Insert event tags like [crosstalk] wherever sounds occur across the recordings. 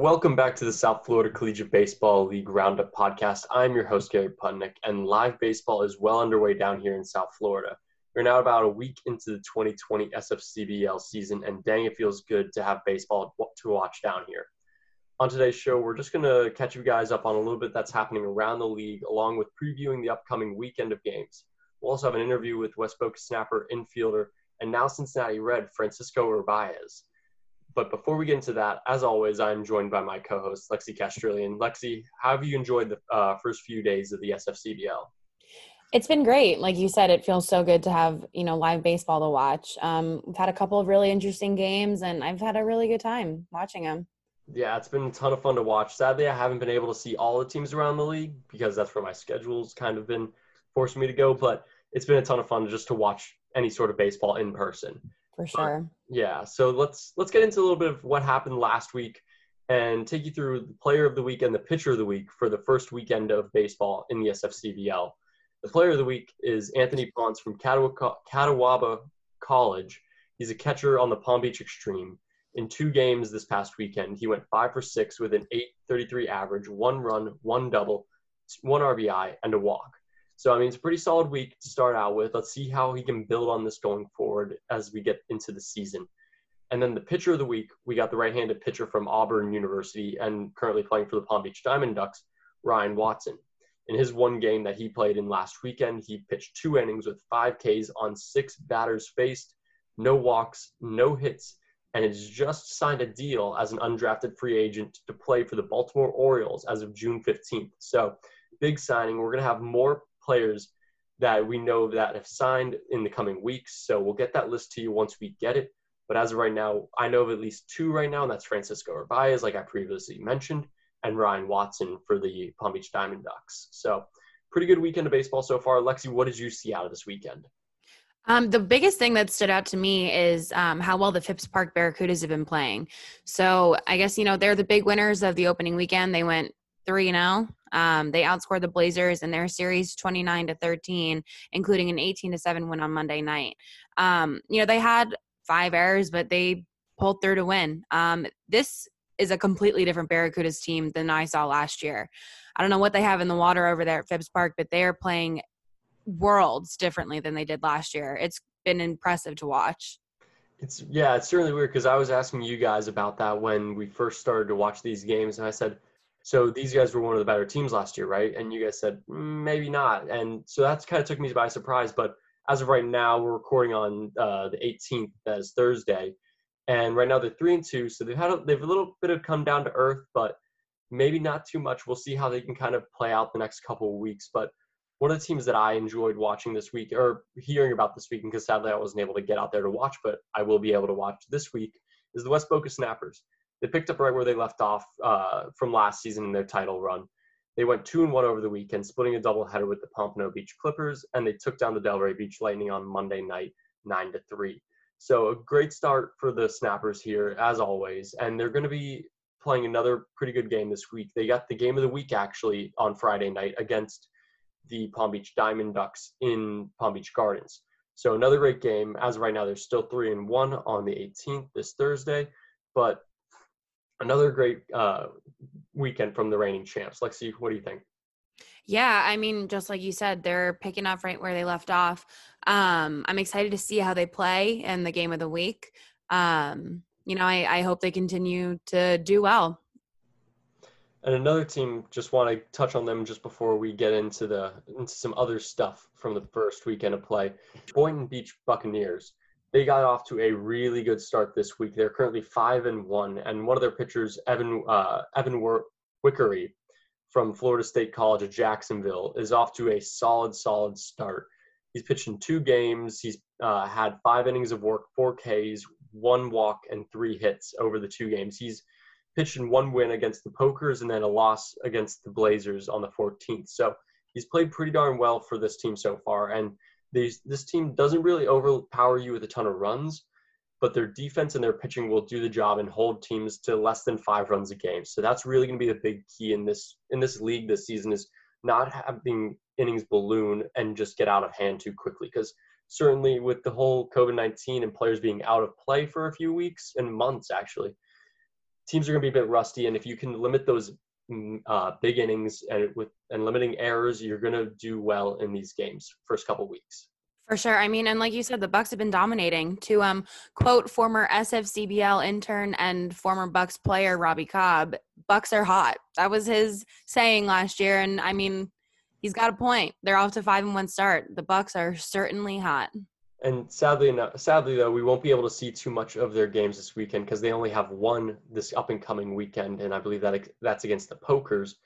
Welcome back to the South Florida Collegiate Baseball League Roundup podcast. I'm your host, Gary Putnik, and live baseball is well underway down here in South Florida. We're now about a week into the 2020 SFCBL season, and dang, it feels good to have baseball to watch down here. On today's show, we're just going to catch you guys up on a little bit that's happening around the league, along with previewing the upcoming weekend of games. We'll also have an interview with West Boca snapper, infielder, and now Cincinnati Red, Francisco Urbaez. But before we get into that, as always, I'm joined by my co-host Lexi Castrillon. Lexi, how have you enjoyed the uh, first few days of the SFCBL? It's been great. Like you said, it feels so good to have, you know, live baseball to watch. Um, we've had a couple of really interesting games and I've had a really good time watching them. Yeah, it's been a ton of fun to watch. Sadly, I haven't been able to see all the teams around the league because that's where my schedule's kind of been forcing me to go, but it's been a ton of fun just to watch any sort of baseball in person. For sure. But, yeah, so let's let's get into a little bit of what happened last week and take you through the player of the week and the pitcher of the week for the first weekend of baseball in the SFCBL. The player of the week is Anthony Ponce from Catawba College. He's a catcher on the Palm Beach Extreme. In two games this past weekend, he went five for six with an 8.33 average, one run, one double, one RBI, and a walk. So I mean, it's a pretty solid week to start out with. Let's see how he can build on this going forward as we get into the season. And then the pitcher of the week, we got the right-handed pitcher from Auburn University and currently playing for the Palm Beach Diamond Ducks, Ryan Watson in his one game that he played in last weekend, he pitched two innings with five Ks on six batters faced, no walks, no hits, and has just signed a deal as an undrafted free agent to play for the Baltimore Orioles as of June 15th. So, big signing. We're going to have more players that we know that have signed in the coming weeks. So, we'll get that list to you once we get it. But as of right now, I know of at least two right now, and that's Francisco Urbaez, like I previously mentioned and Ryan Watson for the Palm Beach Diamond Ducks. So, pretty good weekend of baseball so far. Lexi, what did you see out of this weekend? Um, the biggest thing that stood out to me is um, how well the Phipps Park Barracudas have been playing. So I guess you know they're the big winners of the opening weekend. They went three and zero. Oh. Um, they outscored the Blazers in their series twenty nine to thirteen, including an eighteen to seven win on Monday night. Um, you know they had five errors, but they pulled through to win. Um, this is a completely different Barracudas team than I saw last year. I don't know what they have in the water over there at Phipps Park, but they are playing worlds differently than they did last year. It's been impressive to watch. It's yeah, it's certainly weird because I was asking you guys about that when we first started to watch these games, and I said, "So these guys were one of the better teams last year, right?" And you guys said, mm, "Maybe not." And so that's kind of took me by surprise. But as of right now, we're recording on uh, the 18th, as Thursday, and right now they're three and two, so they've had a, they've a little bit of come down to earth, but maybe not too much. We'll see how they can kind of play out the next couple of weeks. But one of the teams that I enjoyed watching this week or hearing about this week, because sadly I wasn't able to get out there to watch, but I will be able to watch this week, is the West Boca Snappers. They picked up right where they left off uh, from last season in their title run. They went two and one over the weekend, splitting a doubleheader with the Pompano Beach Clippers, and they took down the Delray Beach Lightning on Monday night, nine to three. So a great start for the Snappers here, as always. And they're going to be playing another pretty good game this week. They got the game of the week actually on Friday night against the Palm Beach Diamond Ducks in Palm Beach Gardens. So another great game. As right now, they're still three and one on the 18th this Thursday, but another great uh, weekend from the reigning champs. Lexi, what do you think? Yeah, I mean, just like you said, they're picking up right where they left off. Um, I'm excited to see how they play in the game of the week. Um, you know, I, I hope they continue to do well. And another team, just want to touch on them just before we get into the into some other stuff from the first weekend of play. Boynton Beach Buccaneers. They got off to a really good start this week. They're currently five and one, and one of their pitchers, Evan uh, Evan Wickery, from Florida State College of Jacksonville is off to a solid, solid start. He's pitched in two games. He's uh, had five innings of work, four Ks, one walk, and three hits over the two games. He's pitched in one win against the Pokers and then a loss against the Blazers on the 14th. So he's played pretty darn well for this team so far. And these, this team doesn't really overpower you with a ton of runs, but their defense and their pitching will do the job and hold teams to less than five runs a game. So that's really going to be the big key in this in this league this season is not having innings balloon and just get out of hand too quickly. Because certainly with the whole COVID nineteen and players being out of play for a few weeks and months actually, teams are going to be a bit rusty, and if you can limit those uh, big innings and with and limiting errors, you're going to do well in these games first couple weeks. For sure. I mean, and like you said, the Bucks have been dominating. To um quote former SFCBL intern and former Bucks player Robbie Cobb, Bucks are hot. That was his saying last year, and I mean, he's got a point. They're off to five and one start. The Bucks are certainly hot. And sadly enough, sadly though, we won't be able to see too much of their games this weekend because they only have one this up and coming weekend, and I believe that that's against the Pokers.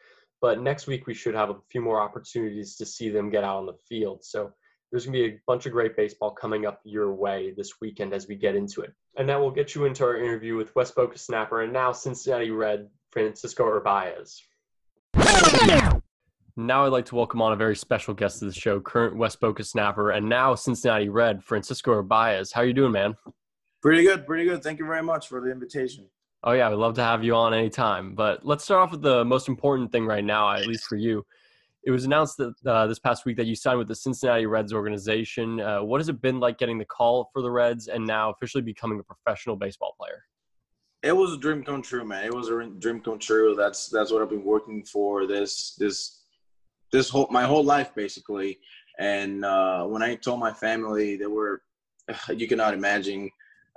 But next week we should have a few more opportunities to see them get out on the field. So there's going to be a bunch of great baseball coming up your way this weekend as we get into it. And now we'll get you into our interview with West Boca snapper and now Cincinnati Red Francisco Urbaez. Now I'd like to welcome on a very special guest to the show, current West Boca snapper and now Cincinnati Red, Francisco Urbaez. How are you doing, man? Pretty good, pretty good. Thank you very much for the invitation. Oh yeah, we'd love to have you on anytime. But let's start off with the most important thing right now, at least for you. It was announced that uh, this past week that you signed with the Cincinnati Reds organization. Uh, what has it been like getting the call for the Reds and now officially becoming a professional baseball player? It was a dream come true, man. It was a dream come true. That's that's what I've been working for this this this whole my whole life basically. And uh, when I told my family, they were [sighs] you cannot imagine.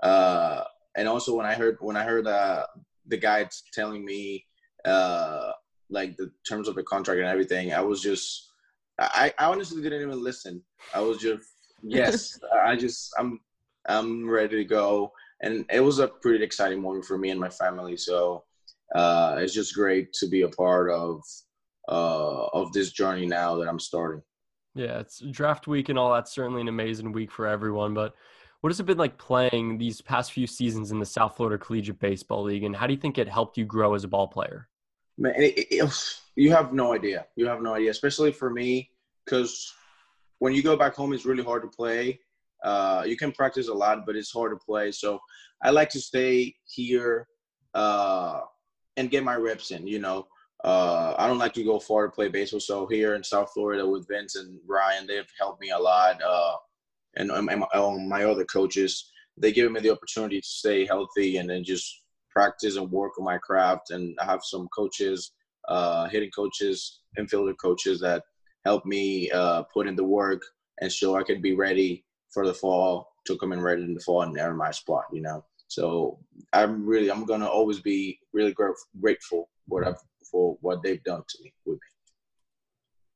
Uh, and also when I heard when I heard uh, the guy telling me uh, like the terms of the contract and everything, I was just I, I honestly didn't even listen. I was just [laughs] yes, I just I'm I'm ready to go. And it was a pretty exciting moment for me and my family. So uh, it's just great to be a part of uh, of this journey now that I'm starting. Yeah, it's draft week and all that's certainly an amazing week for everyone. But what has it been like playing these past few seasons in the South Florida Collegiate Baseball League, and how do you think it helped you grow as a ball player? Man, it, it, you have no idea. You have no idea, especially for me, because when you go back home, it's really hard to play. Uh, you can practice a lot, but it's hard to play. So I like to stay here uh, and get my reps in. You know, uh, I don't like to go far to play baseball. So here in South Florida with Vince and Ryan, they've helped me a lot. Uh, and, and my, um, my, other coaches, they give me the opportunity to stay healthy and then just practice and work on my craft. And I have some coaches, uh, hitting coaches, infielder coaches that help me uh, put in the work and so I can be ready for the fall to come in ready in the fall and earn my spot. You know. So I'm really, I'm gonna always be really grateful for what I've for what they've done to me with me.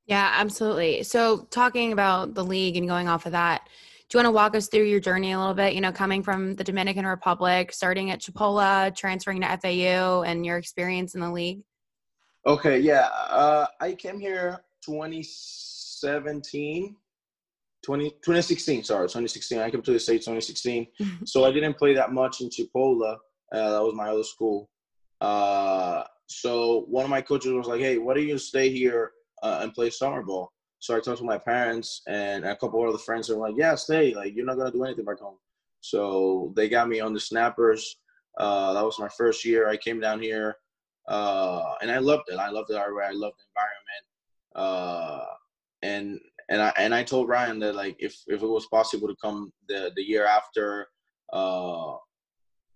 Yeah, absolutely. So, talking about the league and going off of that, do you want to walk us through your journey a little bit? You know, coming from the Dominican Republic, starting at Chipola, transferring to FAU, and your experience in the league? Okay, yeah. Uh, I came here 2017, 20, 2016, sorry, 2016. I came to the say 2016. [laughs] so I didn't play that much in Chipola. Uh, that was my other school. Uh, so one of my coaches was like, "Hey, why don't you stay here uh, and play summer ball?" So I talked to my parents and a couple of other friends. And were like, "Yeah, stay. Like you're not gonna do anything back home." So they got me on the snappers. Uh, that was my first year. I came down here, uh, and I loved it. I loved it already. I loved the environment. Uh, and and I and I told Ryan that like if if it was possible to come the the year after, uh,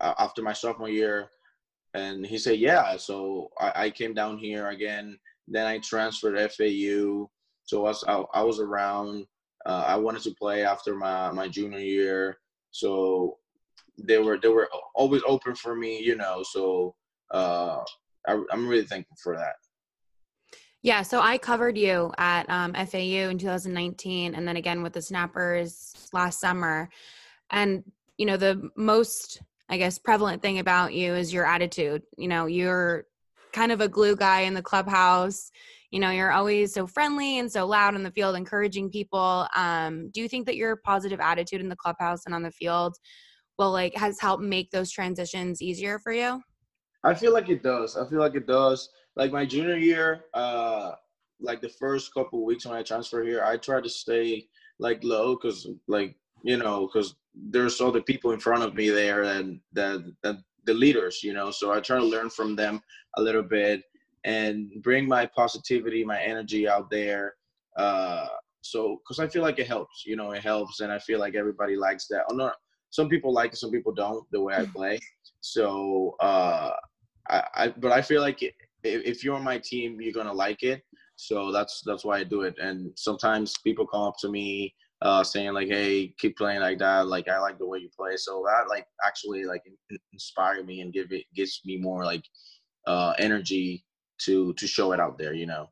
after my sophomore year, and he said, yeah. So I, I came down here again. Then I transferred FAU. So I was, I, I was around. Uh, I wanted to play after my, my junior year. So they were they were always open for me, you know. So uh, I, I'm really thankful for that. Yeah, so I covered you at um, FAU in 2019, and then again with the Snappers last summer. And you know, the most I guess, prevalent thing about you is your attitude. You know, you're kind of a glue guy in the clubhouse. You know, you're always so friendly and so loud on the field, encouraging people. Um, do you think that your positive attitude in the clubhouse and on the field will like has helped make those transitions easier for you? I feel like it does. I feel like it does. Like my junior year, uh, like the first couple weeks when I transferred here, I tried to stay like low because like you know because there's other people in front of me there and the, the, the leaders, you know. So I try to learn from them a little bit and bring my positivity, my energy out there. Uh, so because I feel like it helps, you know, it helps, and I feel like everybody likes that. Oh, no, some people like it, some people don't. The way I mm-hmm. play. So uh, I, I but I feel like if you're on my team, you're gonna like it. So that's that's why I do it. And sometimes people come up to me uh, saying like, "Hey, keep playing like that. Like I like the way you play." So that like actually like inspire me and give it gives me more like uh, energy to to show it out there. You know.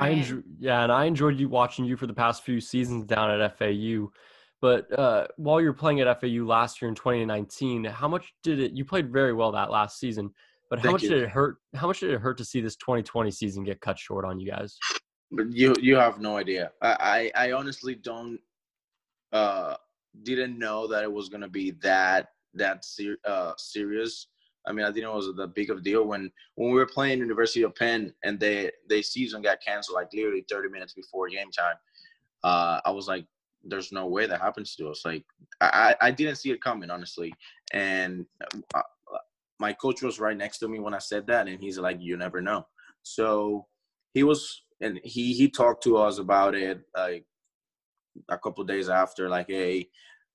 I enjoy, yeah, and I enjoyed you watching you for the past few seasons down at FAU. But uh, while you were playing at FAU last year in 2019, how much did it? You played very well that last season. But how Thank much you. did it hurt? How much did it hurt to see this 2020 season get cut short on you guys? But you you have no idea. I I, I honestly don't uh didn't know that it was gonna be that that ser- uh serious. I mean, I didn't know it was the big of a deal when when we were playing University of Penn and they they season got canceled like literally 30 minutes before game time. Uh, I was like, there's no way that happens to us. Like, I I didn't see it coming honestly, and uh, my coach was right next to me when I said that, and he's like, "You never know." So he was, and he he talked to us about it like a couple days after, like, "Hey,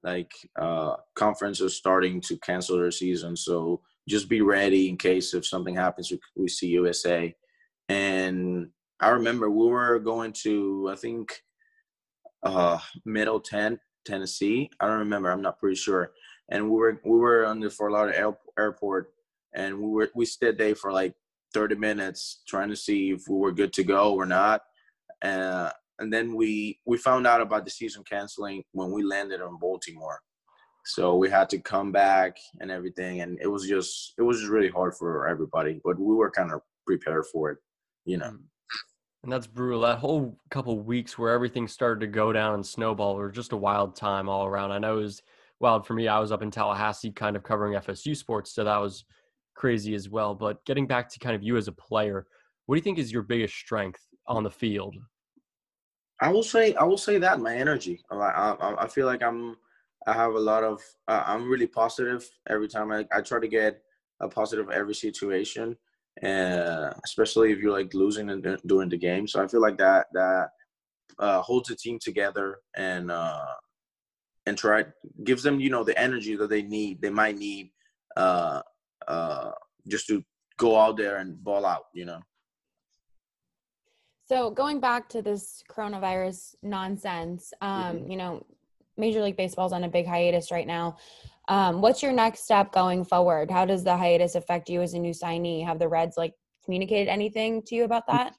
like uh conference is starting to cancel their season, so just be ready in case if something happens, we, we see USA." And I remember we were going to, I think, uh Middle Ten, Tennessee. I don't remember. I'm not pretty sure and we were we were on the Fort Lauderdale airport, and we were we stayed there for like 30 minutes trying to see if we were good to go or not. Uh, and then we we found out about the season canceling when we landed on Baltimore. So we had to come back and everything, and it was just it was just really hard for everybody. But we were kind of prepared for it, you know. And that's brutal. That whole couple weeks where everything started to go down and snowball were just a wild time all around. I know it was wild for me. I was up in Tallahassee kind of covering FSU sports, so that was crazy as well. But getting back to kind of you as a player, what do you think is your biggest strength on the field? I will say I will say that my energy. I, I, I feel like I'm I have a lot of uh, I'm really positive every time I, I try to get a positive every situation, and especially if you're like losing and during the game. So I feel like that that uh, holds the team together and uh, and try gives them you know the energy that they need they might need uh uh just to go out there and ball out you know? So going back to this coronavirus nonsense um mm-hmm. you know major league baseball's on a big hiatus right now. Um what's your next step going forward? How does the hiatus affect you as a new signee? Have the reds like communicated anything to you about that?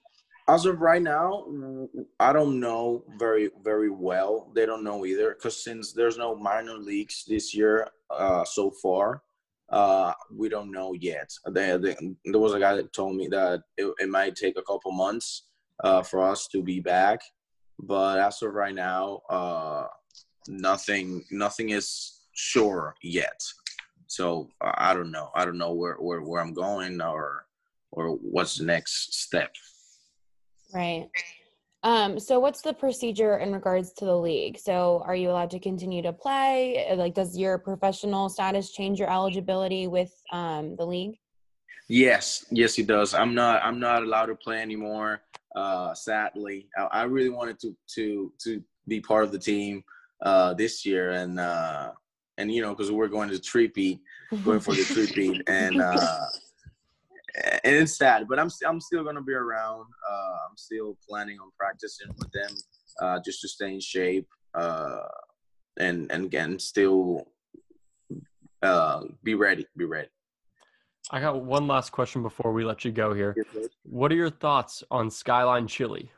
As of right now, I don't know very very well. They don't know either because since there's no minor leagues this year uh, so far, uh, we don't know yet. They, they, there was a guy that told me that it, it might take a couple months uh, for us to be back, but as of right now, uh, nothing nothing is sure yet. So I don't know. I don't know where, where, where I'm going or or what's the next step. Right. Um, so what's the procedure in regards to the league? So are you allowed to continue to play? Uh, like, does your professional status change your eligibility with um, the league? Yes, yes, it does. I'm not. I'm not allowed to play anymore. Uh, sadly, I, I really wanted to to to be part of the team uh, this year, and uh, and you know because we're going to Treat beat, going for the [laughs] Treat and uh, and it's sad, but I'm I'm still gonna be around. Uh, I'm still planning on practicing with them uh, just to stay in shape uh, and and again still uh, be ready. Be ready. I got one last question before we let you go here. What are your thoughts on Skyline Chili?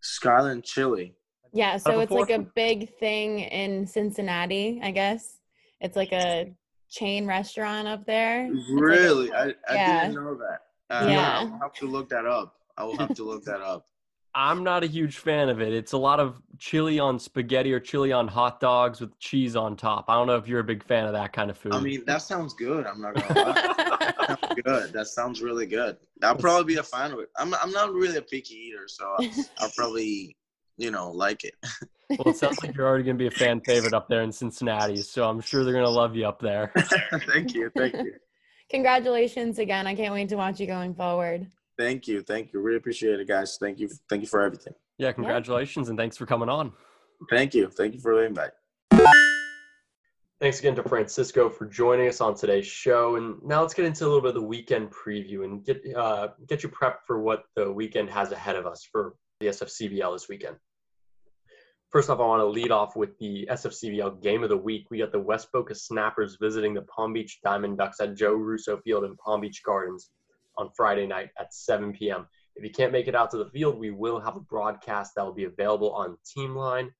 Skyline Chili. Yeah, so it's like a big thing in Cincinnati, I guess. It's like a chain restaurant up there. Really? Like I, I yeah. didn't know that. Uh, yeah. I'll have to look that up. I will have to look that up. [laughs] I'm not a huge fan of it. It's a lot of chili on spaghetti or chili on hot dogs with cheese on top. I don't know if you're a big fan of that kind of food. I mean, that sounds good. I'm not gonna lie. [laughs] that sounds good. That sounds really good. I'll probably be a fan of it. I'm I'm not really a picky eater, so I'll probably you know like it. [laughs] Well, it sounds like you're already going to be a fan favorite up there in Cincinnati, so I'm sure they're going to love you up there. [laughs] thank you. Thank you. [laughs] Congratulations again. I can't wait to watch you going forward. Thank you. Thank you. Really appreciate it, guys. Thank you. Thank you for everything. Yeah, congratulations and thanks for coming on. Thank you. Thank you for the invite. Thanks again to Francisco for joining us on today's show. And now let's get into a little bit of the weekend preview and get uh, get you prepped for what the weekend has ahead of us for the SFCBL this weekend. First off, I want to lead off with the SFCBL game of the week. We got the West Boca Snappers visiting the Palm Beach Diamond Ducks at Joe Russo Field in Palm Beach Gardens on Friday night at 7 p.m. If you can't make it out to the field, we will have a broadcast that will be available on Teamline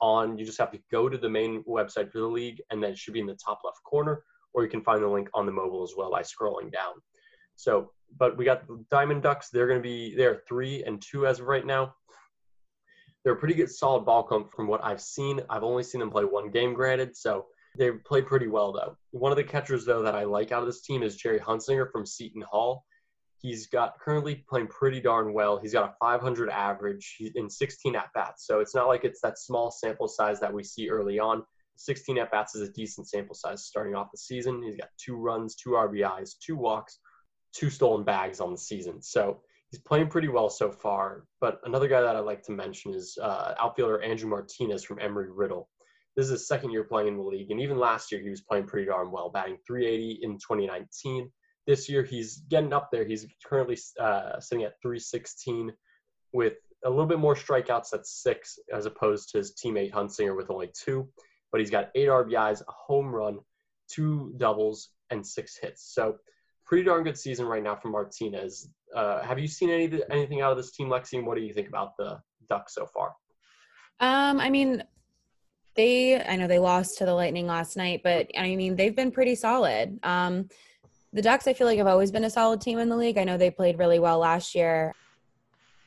on you just have to go to the main website for the league and then it should be in the top left corner or you can find the link on the mobile as well by scrolling down so but we got the diamond ducks they're going to be they're three and two as of right now they're a pretty good solid ball club from what i've seen i've only seen them play one game granted so they play pretty well though one of the catchers though that i like out of this team is jerry hunsinger from seton hall He's got currently playing pretty darn well. He's got a 500 average in 16 at bats. So it's not like it's that small sample size that we see early on. 16 at bats is a decent sample size starting off the season. He's got two runs, two RBIs, two walks, two stolen bags on the season. So he's playing pretty well so far. But another guy that I'd like to mention is uh, outfielder Andrew Martinez from Embry Riddle. This is his second year playing in the league, and even last year he was playing pretty darn well, batting 380 in 2019 this year he's getting up there. He's currently uh, sitting at 316 with a little bit more strikeouts at six as opposed to his teammate Hunsinger with only two. But he's got eight RBIs, a home run, two doubles, and six hits. So pretty darn good season right now for Martinez. Uh, have you seen any anything out of this team, Lexi? And what do you think about the Ducks so far? Um, I mean, they I know they lost to the Lightning last night, but I mean they've been pretty solid. Um, the Ducks, I feel like have always been a solid team in the league. I know they played really well last year.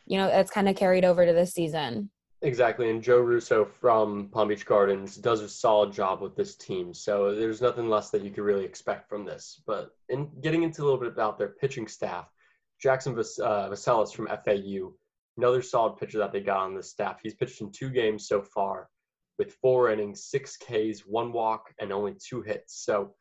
You know, that's kind of carried over to this season. Exactly, and Joe Russo from Palm Beach Gardens does a solid job with this team. So there's nothing less that you could really expect from this. But in getting into a little bit about their pitching staff, Jackson uh, Vaselis from FAU, another solid pitcher that they got on the staff. He's pitched in two games so far, with four innings, six Ks, one walk, and only two hits. So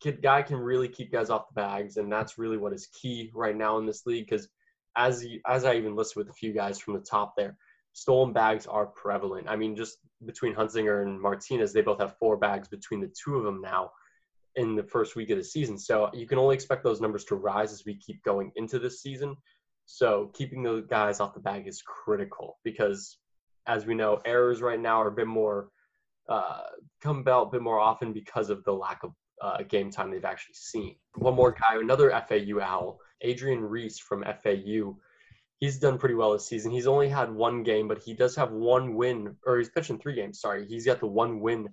kid guy can really keep guys off the bags, and that's really what is key right now in this league. Because as as I even listed with a few guys from the top there, stolen bags are prevalent. I mean, just between Hunsinger and Martinez, they both have four bags between the two of them now in the first week of the season. So you can only expect those numbers to rise as we keep going into this season. So keeping those guys off the bag is critical because, as we know, errors right now are a bit more uh, come about a bit more often because of the lack of uh, game time they've actually seen. One more guy, another FAU owl, Adrian Reese from FAU. He's done pretty well this season. He's only had one game, but he does have one win, or he's pitched in three games. Sorry, he's got the one win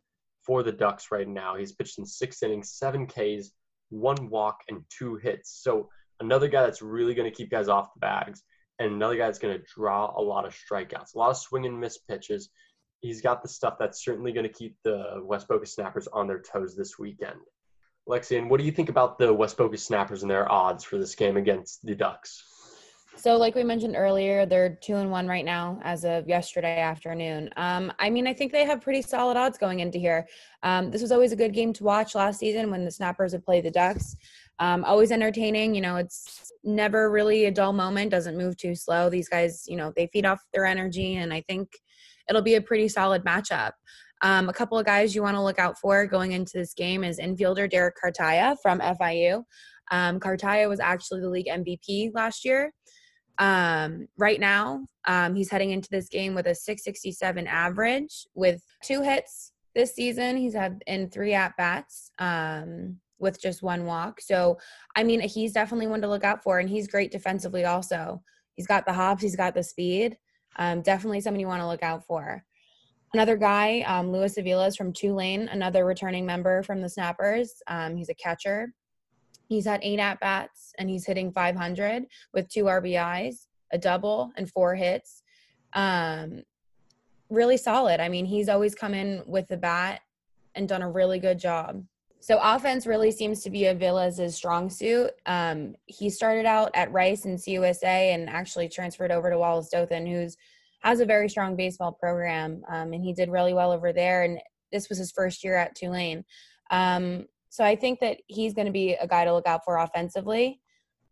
for the Ducks right now. He's pitched in six innings, seven Ks, one walk, and two hits. So another guy that's really going to keep guys off the bags, and another guy that's going to draw a lot of strikeouts, a lot of swing and miss pitches. He's got the stuff that's certainly going to keep the West Boca Snappers on their toes this weekend. Lexian, what do you think about the West Boca Snappers and their odds for this game against the Ducks? So, like we mentioned earlier, they're two and one right now as of yesterday afternoon. Um, I mean, I think they have pretty solid odds going into here. Um, this was always a good game to watch last season when the Snappers would play the Ducks. Um, always entertaining. You know, it's never really a dull moment. Doesn't move too slow. These guys, you know, they feed off their energy, and I think it'll be a pretty solid matchup. Um, a couple of guys you want to look out for going into this game is infielder Derek Cartaya from FIU. Um, Cartaya was actually the league MVP last year. Um, right now, um, he's heading into this game with a 667 average with two hits this season. He's had in three at bats um, with just one walk. So, I mean, he's definitely one to look out for, and he's great defensively also. He's got the hops, he's got the speed. Um, definitely someone you want to look out for. Another guy, um, Luis Avila, is from Tulane, another returning member from the Snappers. Um, he's a catcher. He's had eight at bats and he's hitting 500 with two RBIs, a double, and four hits. Um, really solid. I mean, he's always come in with the bat and done a really good job. So offense really seems to be Avila's strong suit. Um, he started out at Rice and CUSA and actually transferred over to Wallace Dothan, who's has a very strong baseball program, um, and he did really well over there. And this was his first year at Tulane. Um, so I think that he's going to be a guy to look out for offensively.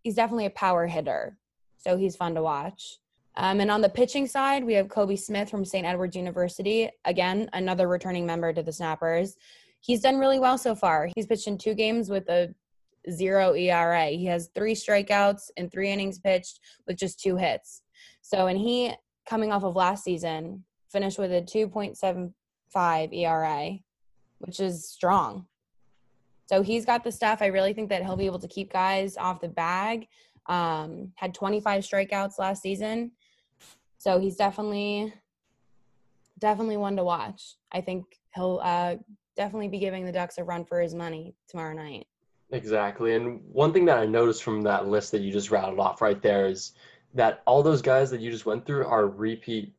He's definitely a power hitter, so he's fun to watch. Um, and on the pitching side, we have Kobe Smith from St. Edward's University. Again, another returning member to the Snappers. he's done really well so far. He's pitched in two games with a zero ERA. He has three strikeouts and three innings pitched with just two hits. So, and he coming off of last season finished with a 2.75 ERA, which is strong. So he's got the stuff. I really think that he'll be able to keep guys off the bag. Um, had 25 strikeouts last season. So he's definitely, definitely one to watch. I think he'll uh, definitely be giving the Ducks a run for his money tomorrow night. Exactly. And one thing that I noticed from that list that you just rattled off right there is that all those guys that you just went through are repeat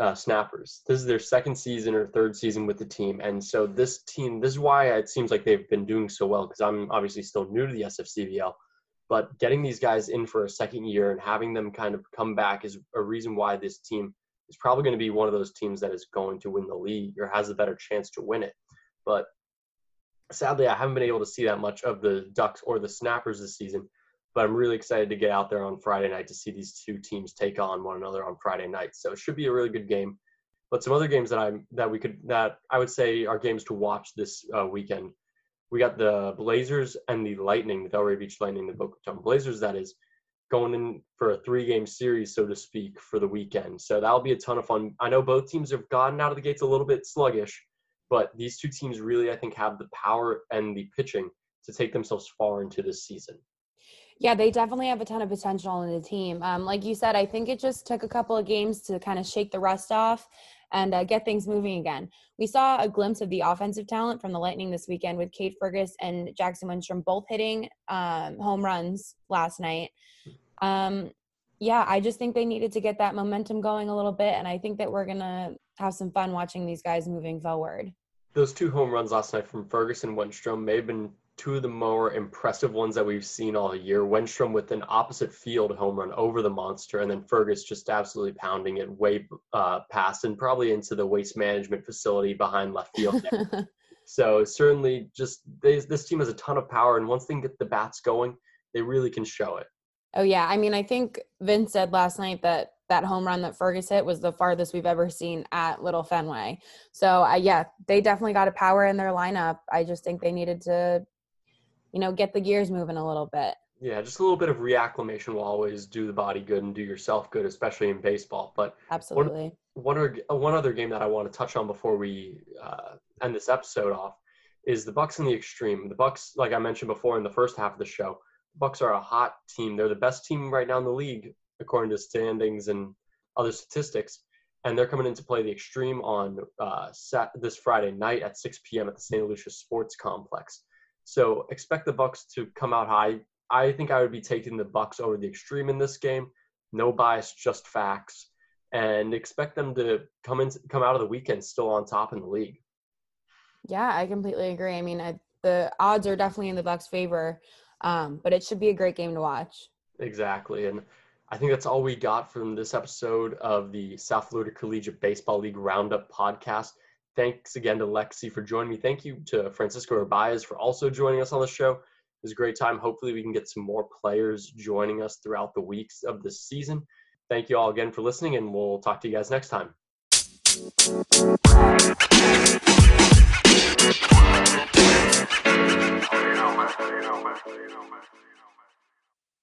uh, snappers. This is their second season or third season with the team, and so this team. This is why it seems like they've been doing so well. Because I'm obviously still new to the SFCBL, but getting these guys in for a second year and having them kind of come back is a reason why this team is probably going to be one of those teams that is going to win the league or has a better chance to win it. But sadly, I haven't been able to see that much of the Ducks or the Snappers this season but I'm really excited to get out there on Friday night to see these two teams take on one another on Friday night. So it should be a really good game. But some other games that I'm that we could that I would say are games to watch this uh, weekend. We got the Blazers and the Lightning, the Delray Beach Lightning, the Boca Raton Blazers. That is going in for a three-game series, so to speak, for the weekend. So that'll be a ton of fun. I know both teams have gotten out of the gates a little bit sluggish, but these two teams really, I think, have the power and the pitching to take themselves far into this season. Yeah, they definitely have a ton of potential in the team. Um, like you said, I think it just took a couple of games to kind of shake the rust off and uh, get things moving again. We saw a glimpse of the offensive talent from the Lightning this weekend with Kate Fergus and Jackson Windstrom both hitting um, home runs last night. Um, yeah, I just think they needed to get that momentum going a little bit, and I think that we're gonna have some fun watching these guys moving forward. Those two home runs last night from Fergus and Windstrom may have been two of the more impressive ones that we've seen all year. Wenstrom with an opposite field home run over the monster, and then Fergus just absolutely pounding it way uh, past and probably into the waste management facility behind left field. [laughs] so certainly, just they, this team has a ton of power, and once they get the bats going, they really can show it. Oh yeah, I mean, I think Vince said last night that that home run that Fergus hit was the farthest we've ever seen at Little Fenway. So uh, yeah, they definitely got a power in their lineup. I just think they needed to you know, get the gears moving a little bit. Yeah, just a little bit of reacclimation will always do the body good and do yourself good, especially in baseball. But absolutely, one one, uh, one other game that I want to touch on before we uh, end this episode off is the Bucks in the extreme. The Bucks, like I mentioned before in the first half of the show, the Bucks are a hot team. They're the best team right now in the league according to standings and other statistics. And they're coming in to play the extreme on uh, sat- this Friday night at 6 p.m. at the St. Lucie Sports Complex. So expect the Bucks to come out high. I think I would be taking the Bucks over the extreme in this game. No bias, just facts, and expect them to come in, come out of the weekend still on top in the league. Yeah, I completely agree. I mean, I, the odds are definitely in the Bucks' favor, um, but it should be a great game to watch. Exactly, and I think that's all we got from this episode of the South Florida Collegiate Baseball League Roundup podcast. Thanks again to Lexi for joining me. Thank you to Francisco Urbaez for also joining us on the show. It was a great time. Hopefully, we can get some more players joining us throughout the weeks of this season. Thank you all again for listening, and we'll talk to you guys next time.